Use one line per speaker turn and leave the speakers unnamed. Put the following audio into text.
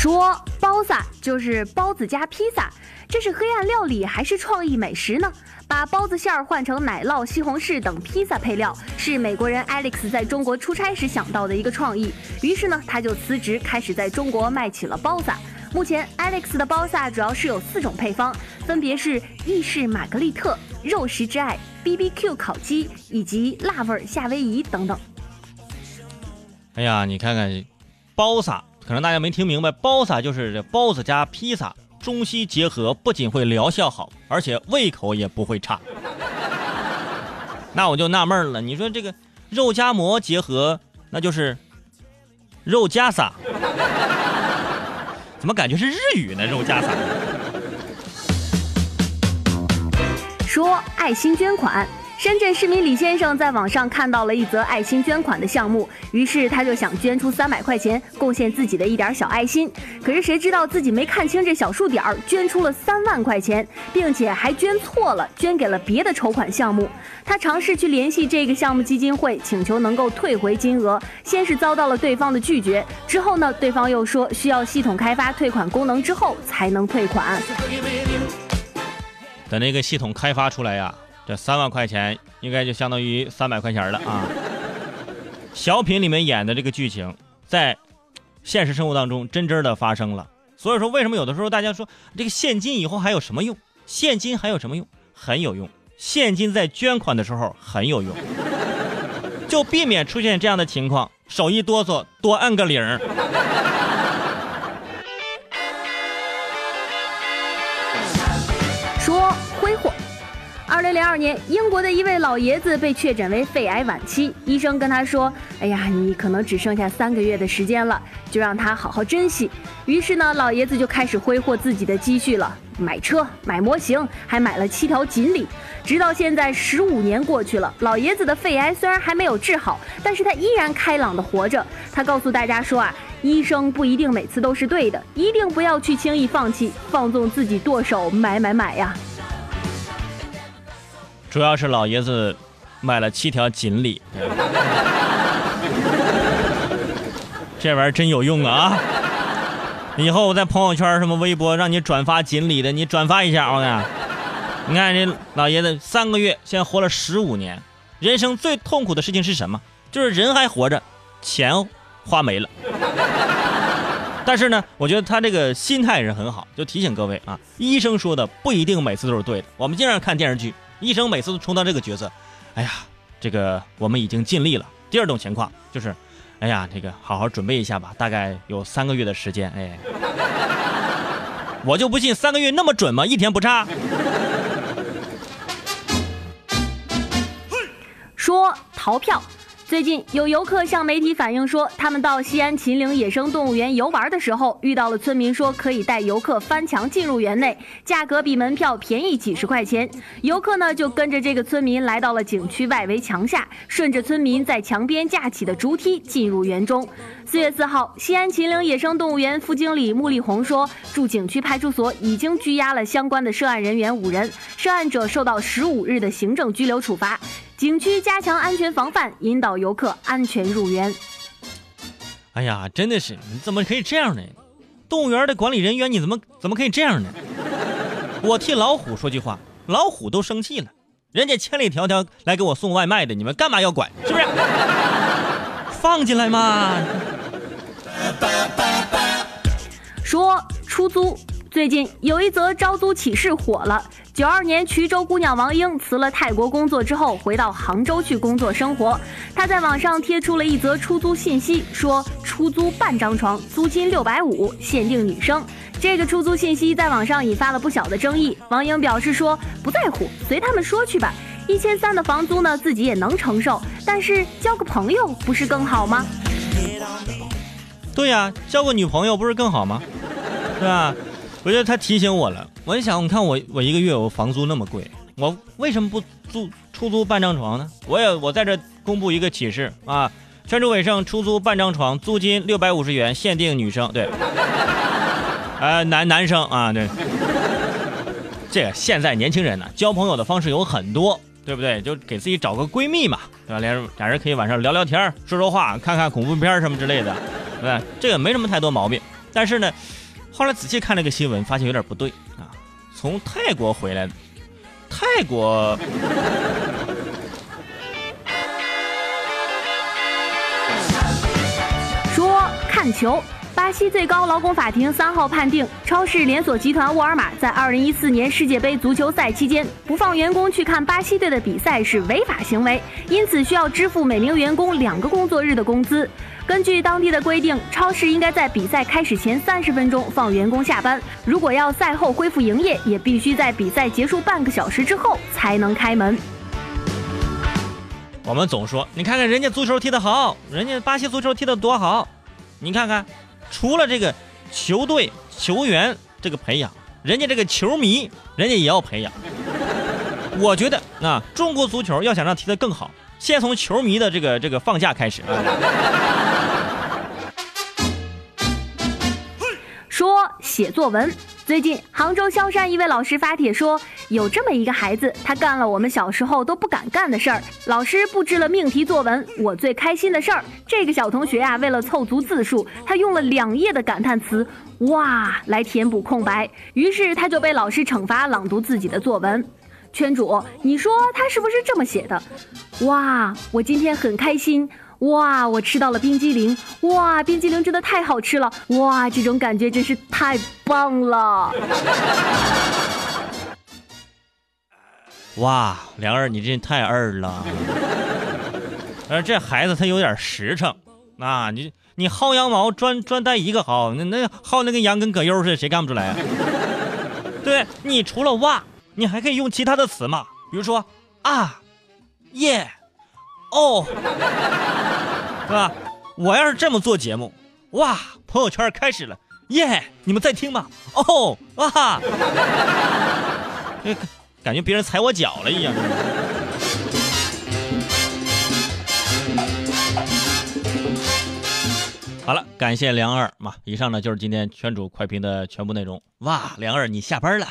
说包萨就是包子加披萨，这是黑暗料理还是创意美食呢？把包子馅儿换成奶酪、西红柿等披萨配料，是美国人 Alex 在中国出差时想到的一个创意。于是呢，他就辞职，开始在中国卖起了包萨。目前 Alex 的包萨主要是有四种配方，分别是意式玛格丽特、肉食之爱、BBQ 烤鸡以及辣味夏威夷等等。
哎呀，你看看包萨，可能大家没听明白，包萨就是这包子加披萨。中西结合不仅会疗效好，而且胃口也不会差。那我就纳闷了，你说这个肉夹馍结合，那就是肉夹撒，怎么感觉是日语呢？肉夹撒。
说爱心捐款。深圳市民李先生在网上看到了一则爱心捐款的项目，于是他就想捐出三百块钱，贡献自己的一点小爱心。可是谁知道自己没看清这小数点儿，捐出了三万块钱，并且还捐错了，捐给了别的筹款项目。他尝试去联系这个项目基金会，请求能够退回金额，先是遭到了对方的拒绝，之后呢，对方又说需要系统开发退款功能之后才能退款。
等那个系统开发出来呀。这三万块钱应该就相当于三百块钱了啊！小品里面演的这个剧情，在现实生活当中真真的发生了。所以说，为什么有的时候大家说这个现金以后还有什么用？现金还有什么用？很有用。现金在捐款的时候很有用，就避免出现这样的情况。手一哆嗦，多按个铃。
二零零二年，英国的一位老爷子被确诊为肺癌晚期，医生跟他说：“哎呀，你可能只剩下三个月的时间了，就让他好好珍惜。”于是呢，老爷子就开始挥霍自己的积蓄了，买车、买模型，还买了七条锦鲤。直到现在，十五年过去了，老爷子的肺癌虽然还没有治好，但是他依然开朗的活着。他告诉大家说啊，医生不一定每次都是对的，一定不要去轻易放弃，放纵自己剁手买买买呀。
主要是老爷子买了七条锦鲤，这玩意儿真有用啊！以后我在朋友圈、什么微博让你转发锦鲤的，你转发一下我看。你看这老爷子三个月，现在活了十五年，人生最痛苦的事情是什么？就是人还活着，钱花没了。但是呢，我觉得他这个心态是很好，就提醒各位啊，医生说的不一定每次都是对的。我们经常看电视剧。医生每次都充当这个角色，哎呀，这个我们已经尽力了。第二种情况就是，哎呀，这个好好准备一下吧，大概有三个月的时间。哎，我就不信三个月那么准吗？一天不差。
说逃票。最近有游客向媒体反映说，他们到西安秦岭野生动物园游玩的时候，遇到了村民说可以带游客翻墙进入园内，价格比门票便宜几十块钱。游客呢就跟着这个村民来到了景区外围墙下，顺着村民在墙边架起的竹梯进入园中。四月四号，西安秦岭野生动物园副经理穆丽红说，驻景区派出所已经拘押了相关的涉案人员五人，涉案者受到十五日的行政拘留处罚。景区加强安全防范，引导游客安全入园。
哎呀，真的是，你怎么可以这样呢？动物园的管理人员，你怎么怎么可以这样呢？我替老虎说句话，老虎都生气了，人家千里迢迢来给我送外卖的，你们干嘛要管？是不是？放进来嘛。
说出租。最近有一则招租启事火了。九二年，衢州姑娘王英辞了泰国工作之后，回到杭州去工作生活。她在网上贴出了一则出租信息，说出租半张床，租金六百五，限定女生。这个出租信息在网上引发了不小的争议。王英表示说不在乎，随他们说去吧。一千三的房租呢，自己也能承受，但是交个朋友不是更好吗？
对呀，交个女朋友不是更好吗？对吧？我觉得他提醒我了，我就想，你看我我一个月我房租那么贵，我为什么不租出租半张床呢？我也我在这公布一个启示啊，全州伟盛出租半张床，租金六百五十元，限定女生，对，呃男男生啊，对，这个现在年轻人呢，交朋友的方式有很多，对不对？就给自己找个闺蜜嘛，对吧？俩俩人可以晚上聊聊天，说说话，看看恐怖片什么之类的，对，这个没什么太多毛病。但是呢，后来仔细看这个新闻，发现有点不对啊。从泰国回来的，泰国。
说看球。巴西最高劳工法庭三号判定，超市连锁集团沃尔玛在2014年世界杯足球赛期间不放员工去看巴西队的比赛是违法行为，因此需要支付每名员工两个工作日的工资。根据当地的规定，超市应该在比赛开始前三十分钟放员工下班，如果要赛后恢复营业，也必须在比赛结束半个小时之后才能开门。
我们总说，你看看人家足球踢得好，人家巴西足球踢得多好，你看看。除了这个球队球员这个培养，人家这个球迷，人家也要培养。我觉得啊，中国足球要想让踢得更好，先从球迷的这个这个放假开始。
说写作文。最近，杭州萧山一位老师发帖说，有这么一个孩子，他干了我们小时候都不敢干的事儿。老师布置了命题作文，我最开心的事儿。这个小同学啊，为了凑足字数，他用了两页的感叹词“哇”来填补空白，于是他就被老师惩罚朗读自己的作文。圈主，你说他是不是这么写的？哇，我今天很开心。哇，我吃到了冰激凌！哇，冰激凌真的太好吃了！哇，这种感觉真是太棒了！
哇，梁二，你这太二了！呃，这孩子他有点实诚啊！你你薅羊毛专专带一个薅，那那薅那个羊跟葛优似的，谁干不出来啊？对你除了哇，你还可以用其他的词嘛，比如说啊，耶。哦，是吧？我要是这么做节目，哇，朋友圈开始了，耶！你们在听吗？哦，哇，感觉别人踩我脚了一样。好了，感谢梁二嘛。以上呢就是今天圈主快评的全部内容。哇，梁二你下班了。